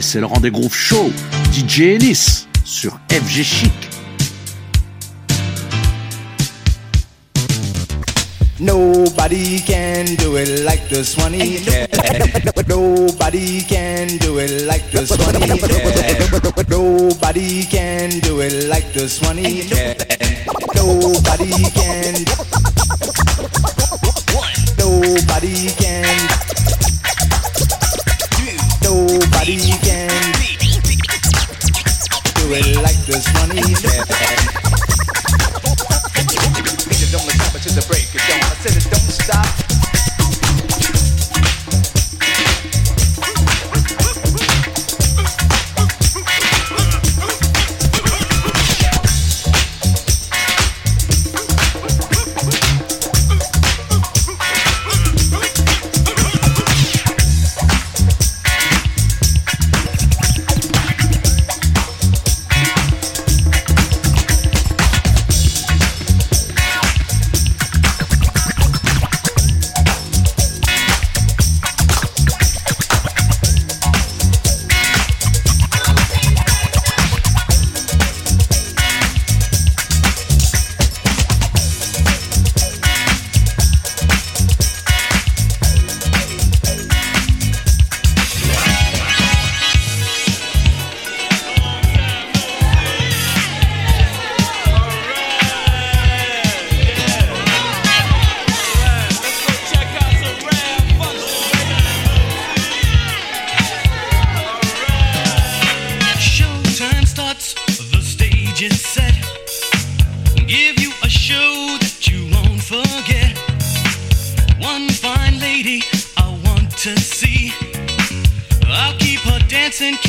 C'est le rendez-vous show. DJ Ennis sur FG Chic. Nobody can do it like this one. Nobody can do it like this one. Nobody can do it like this one. Nobody can. Nobody can. Nobody can do it like this one. to the break of dawn. Jackson.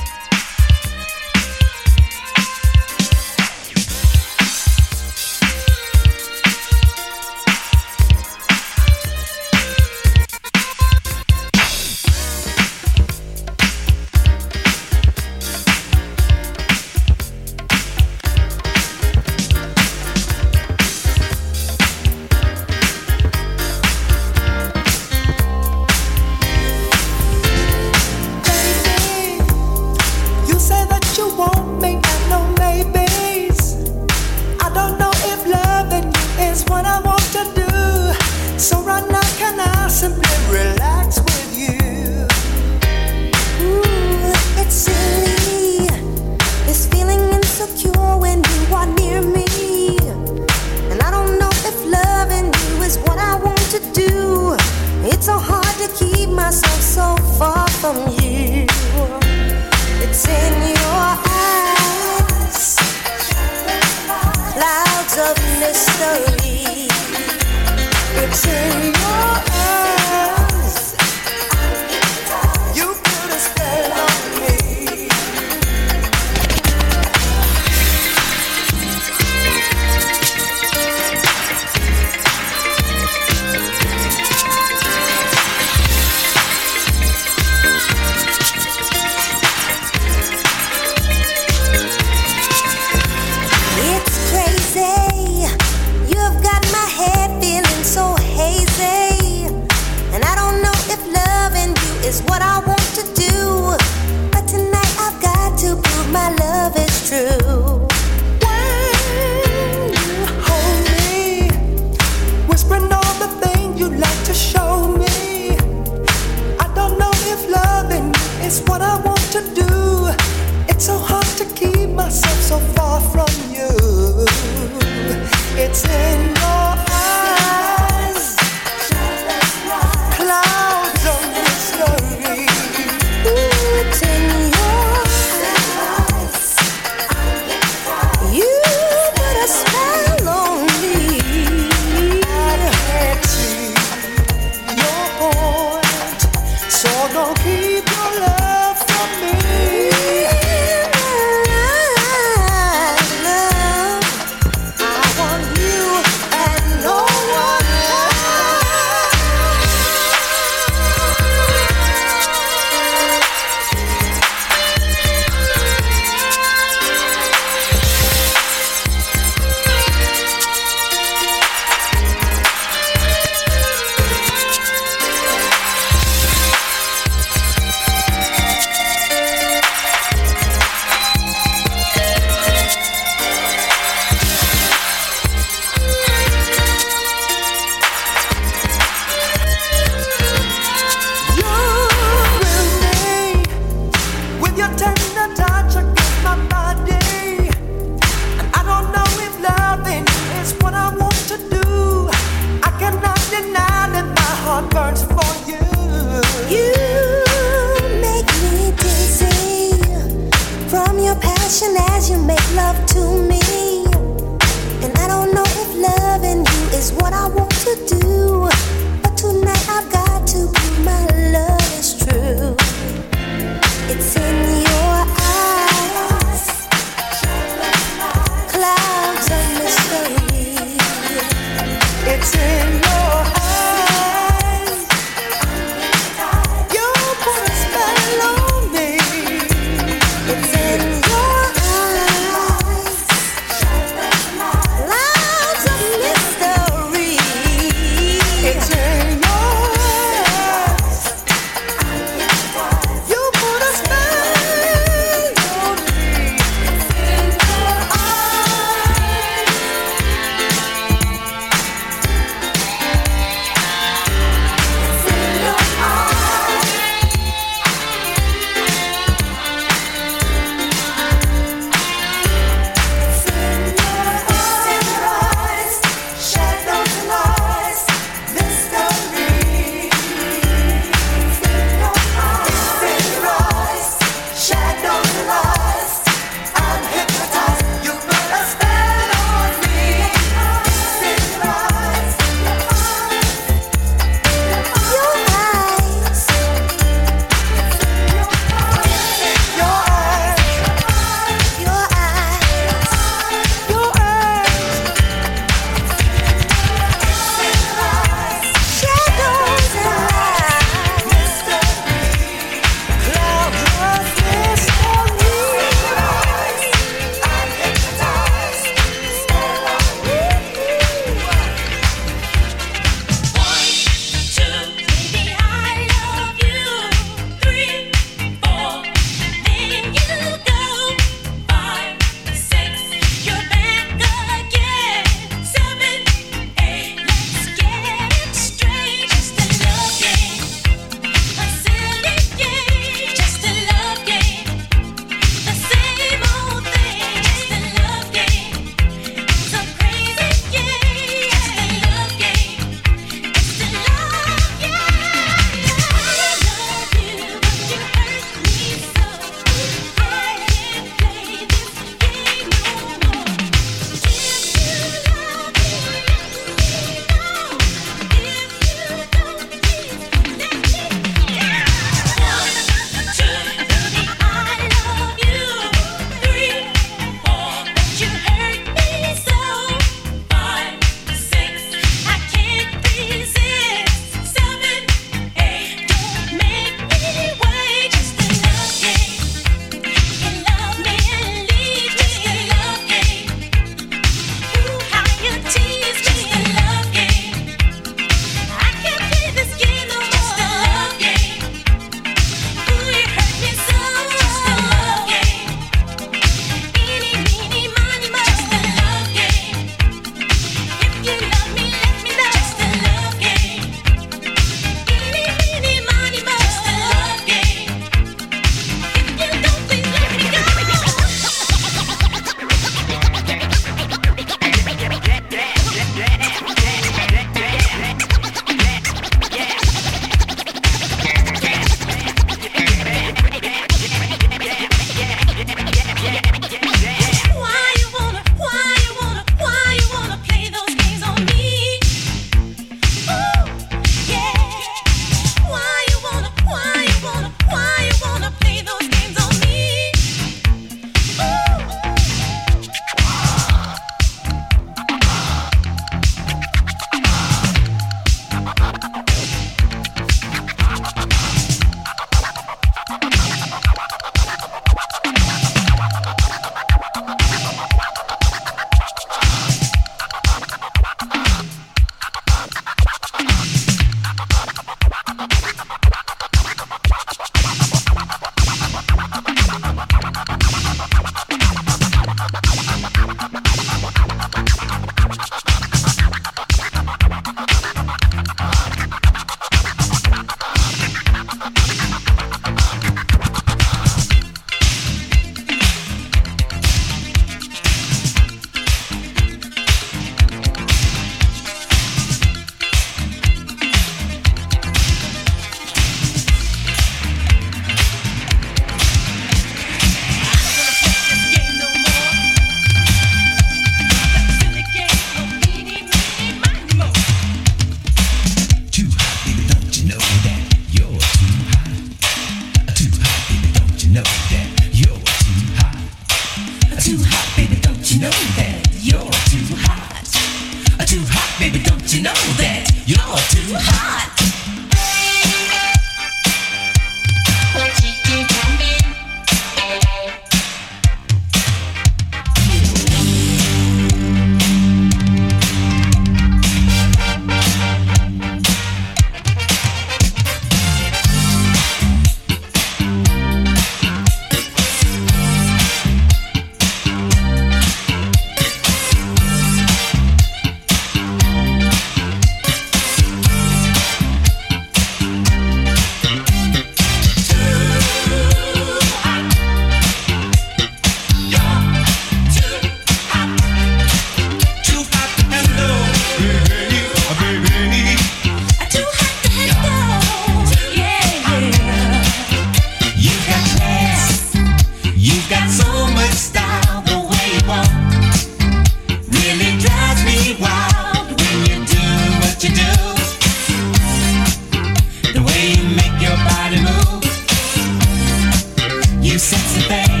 You sexy thing.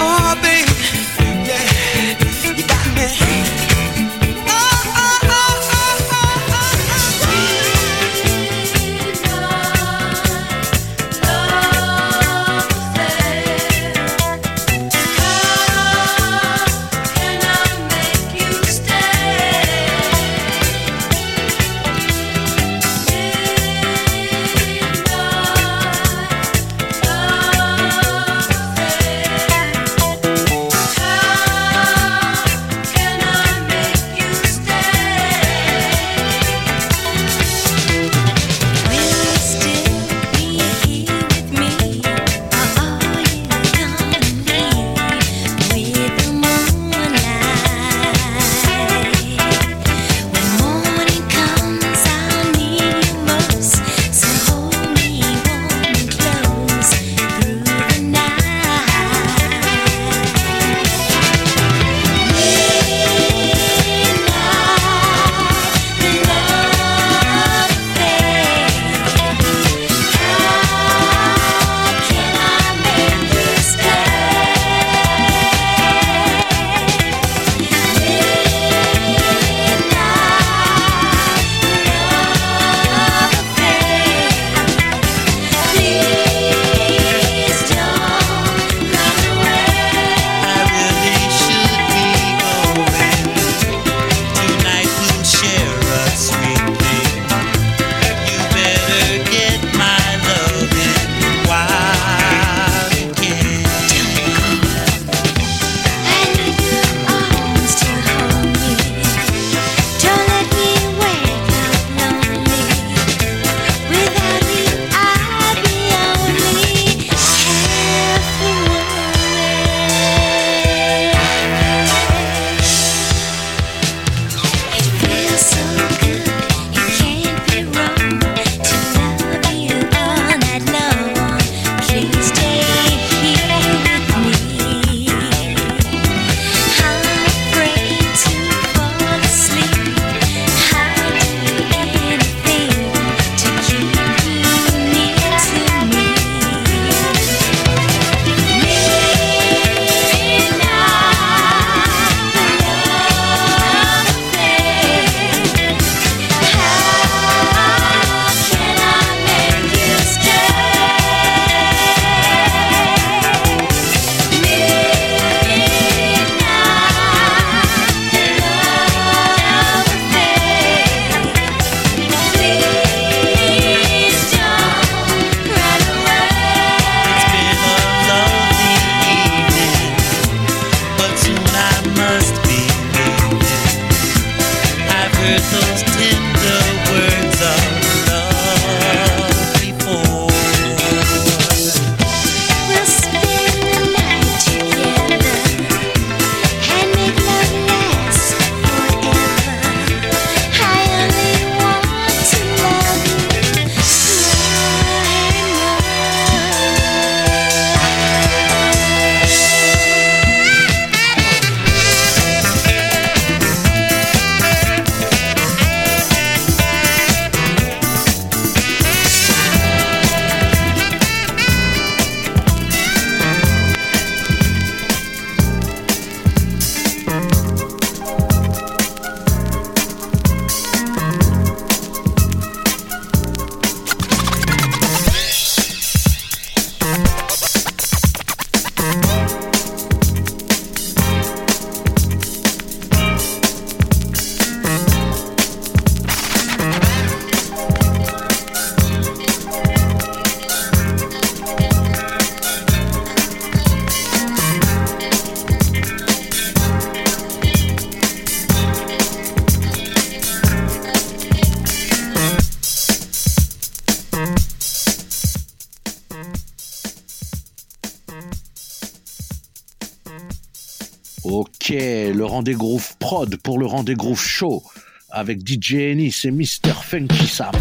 Oh, baby, yeah, you got me. Le rendez-vous show avec DJ Ennis et Mr. Funky Sam.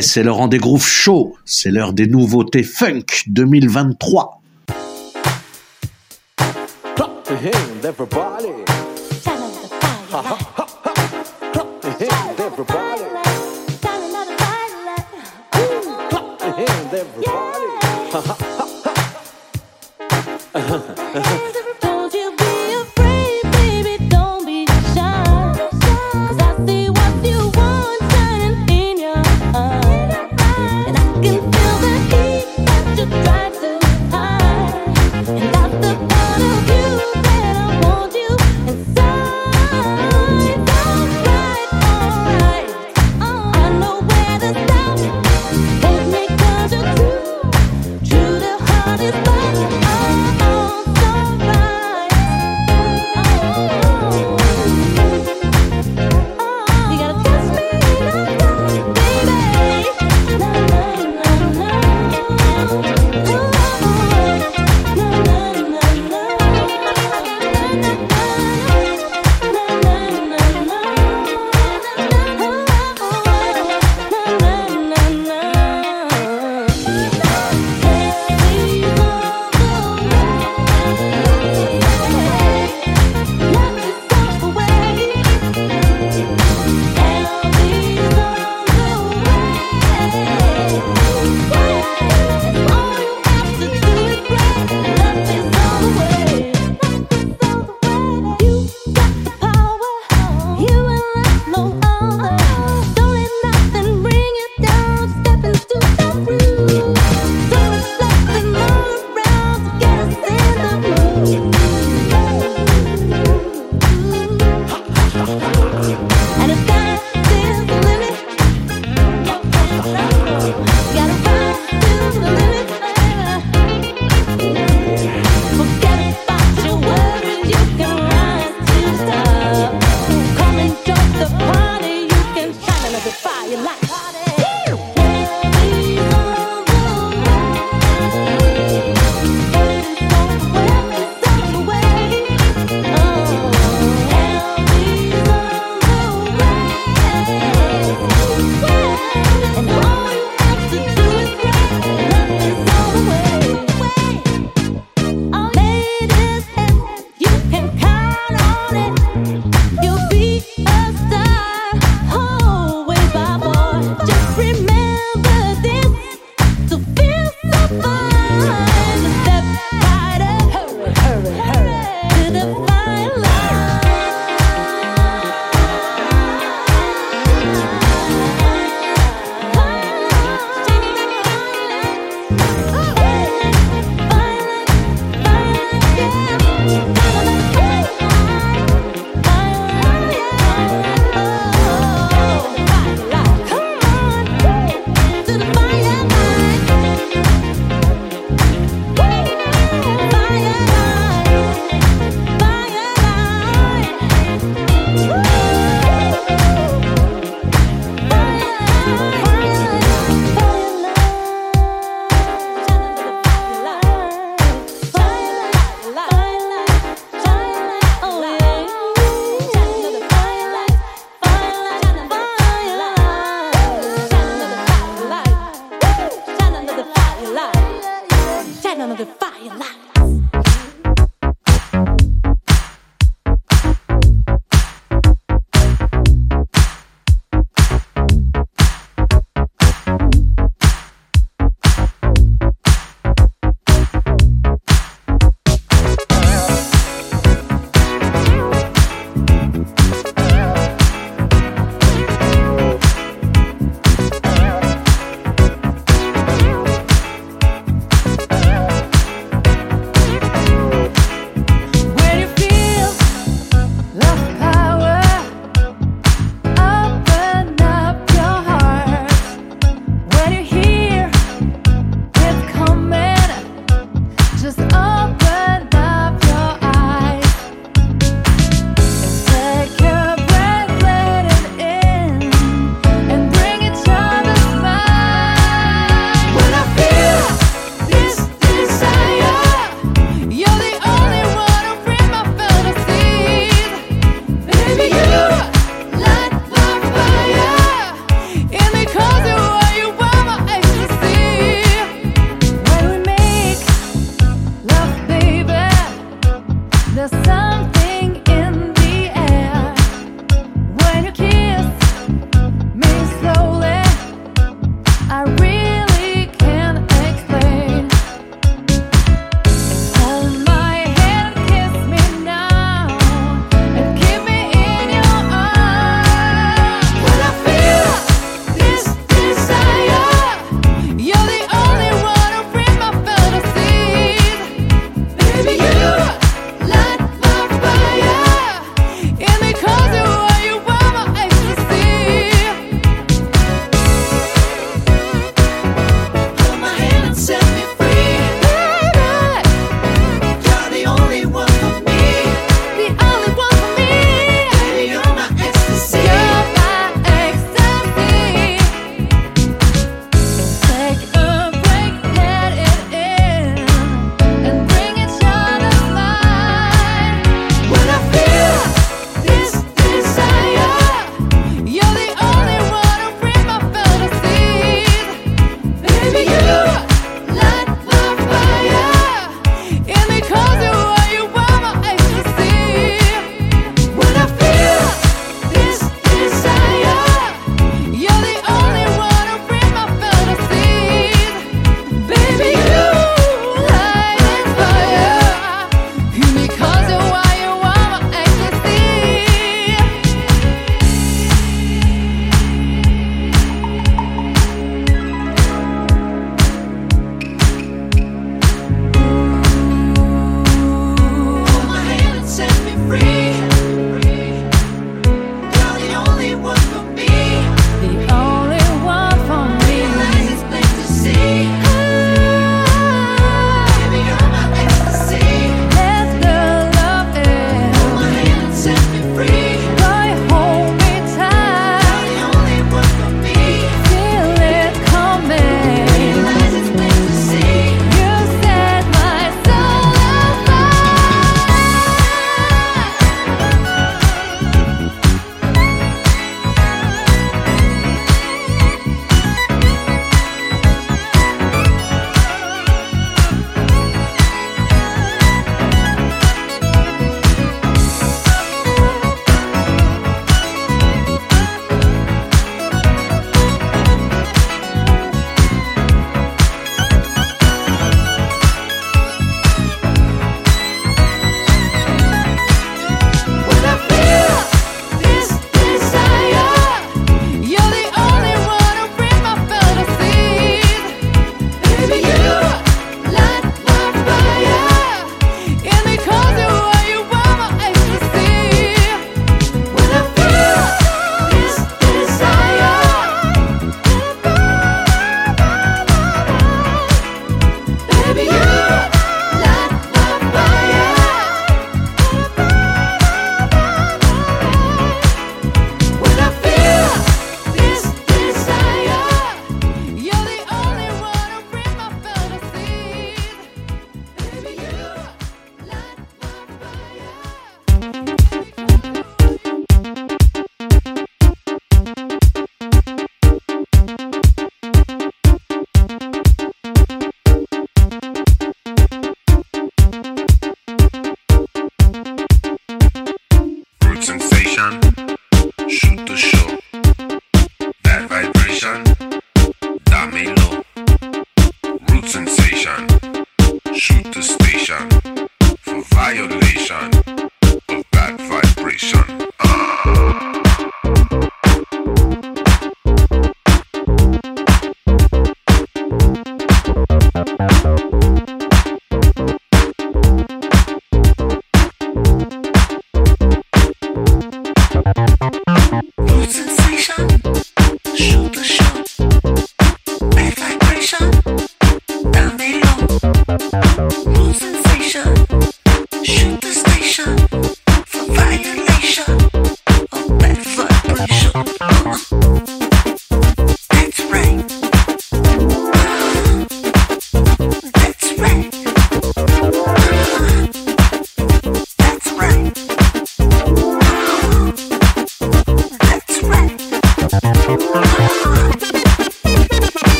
C'est le rang des grooves chauds, c'est l'heure des nouveautés funk 2023.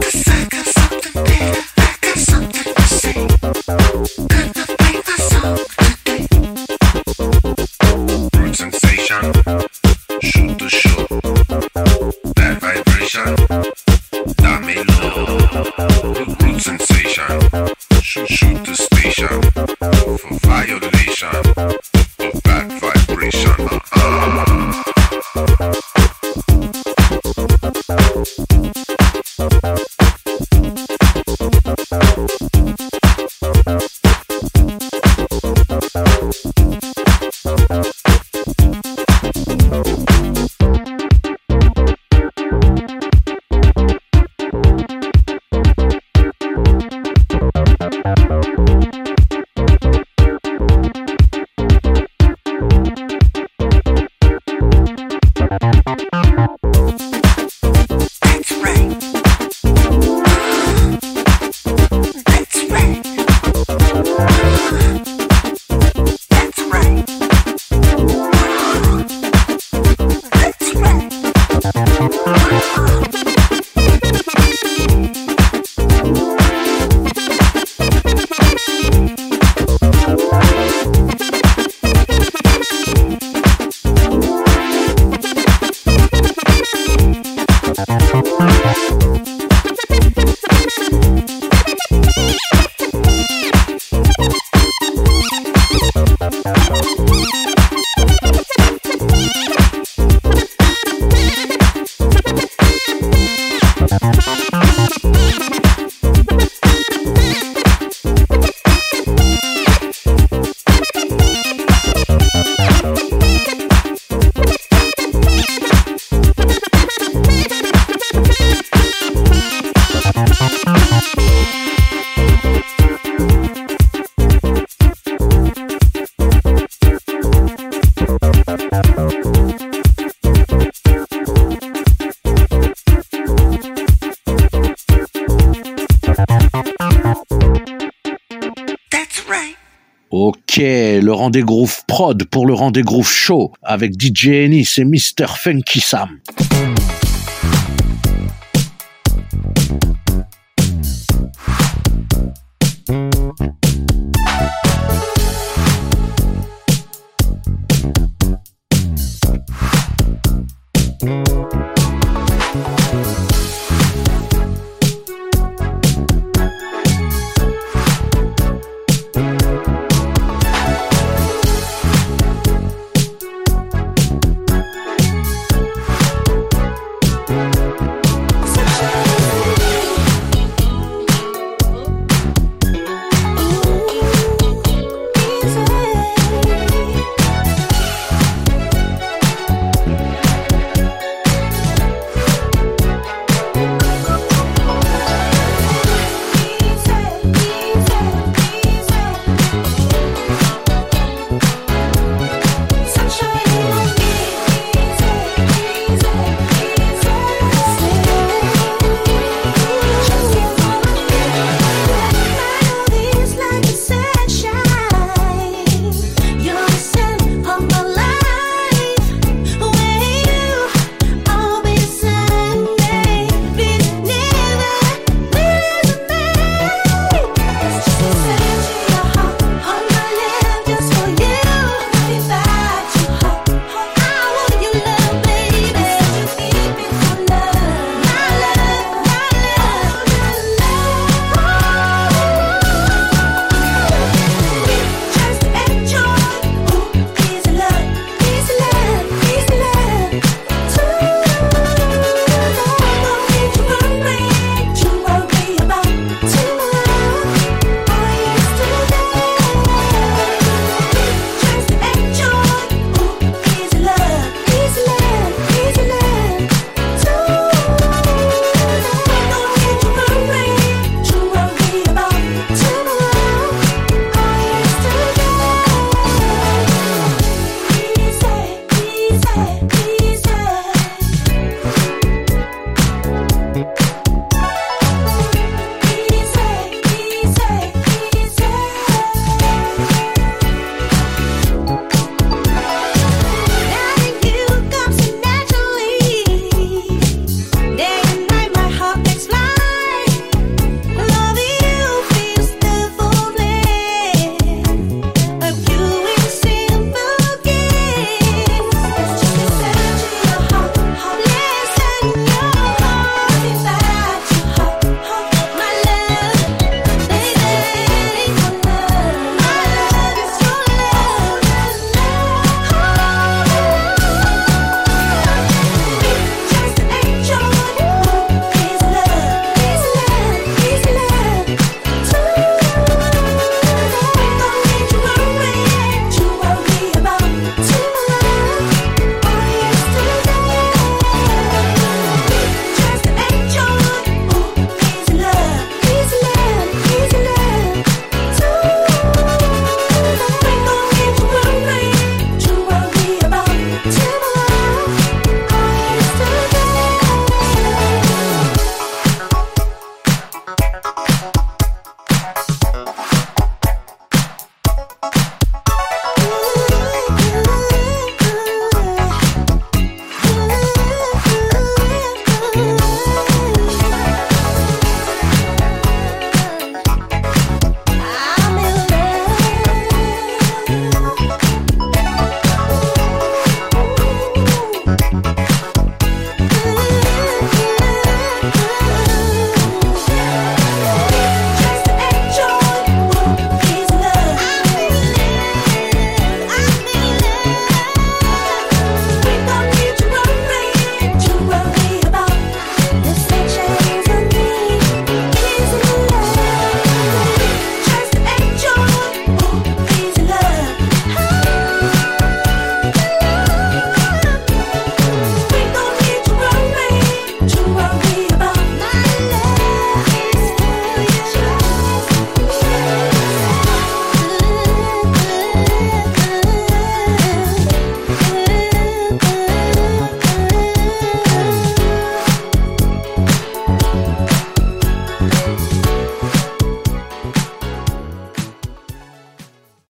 Cause I Ok, le rendez-vous prod pour le rendez-vous show avec DJ Ennis et Mr. Funky Sam.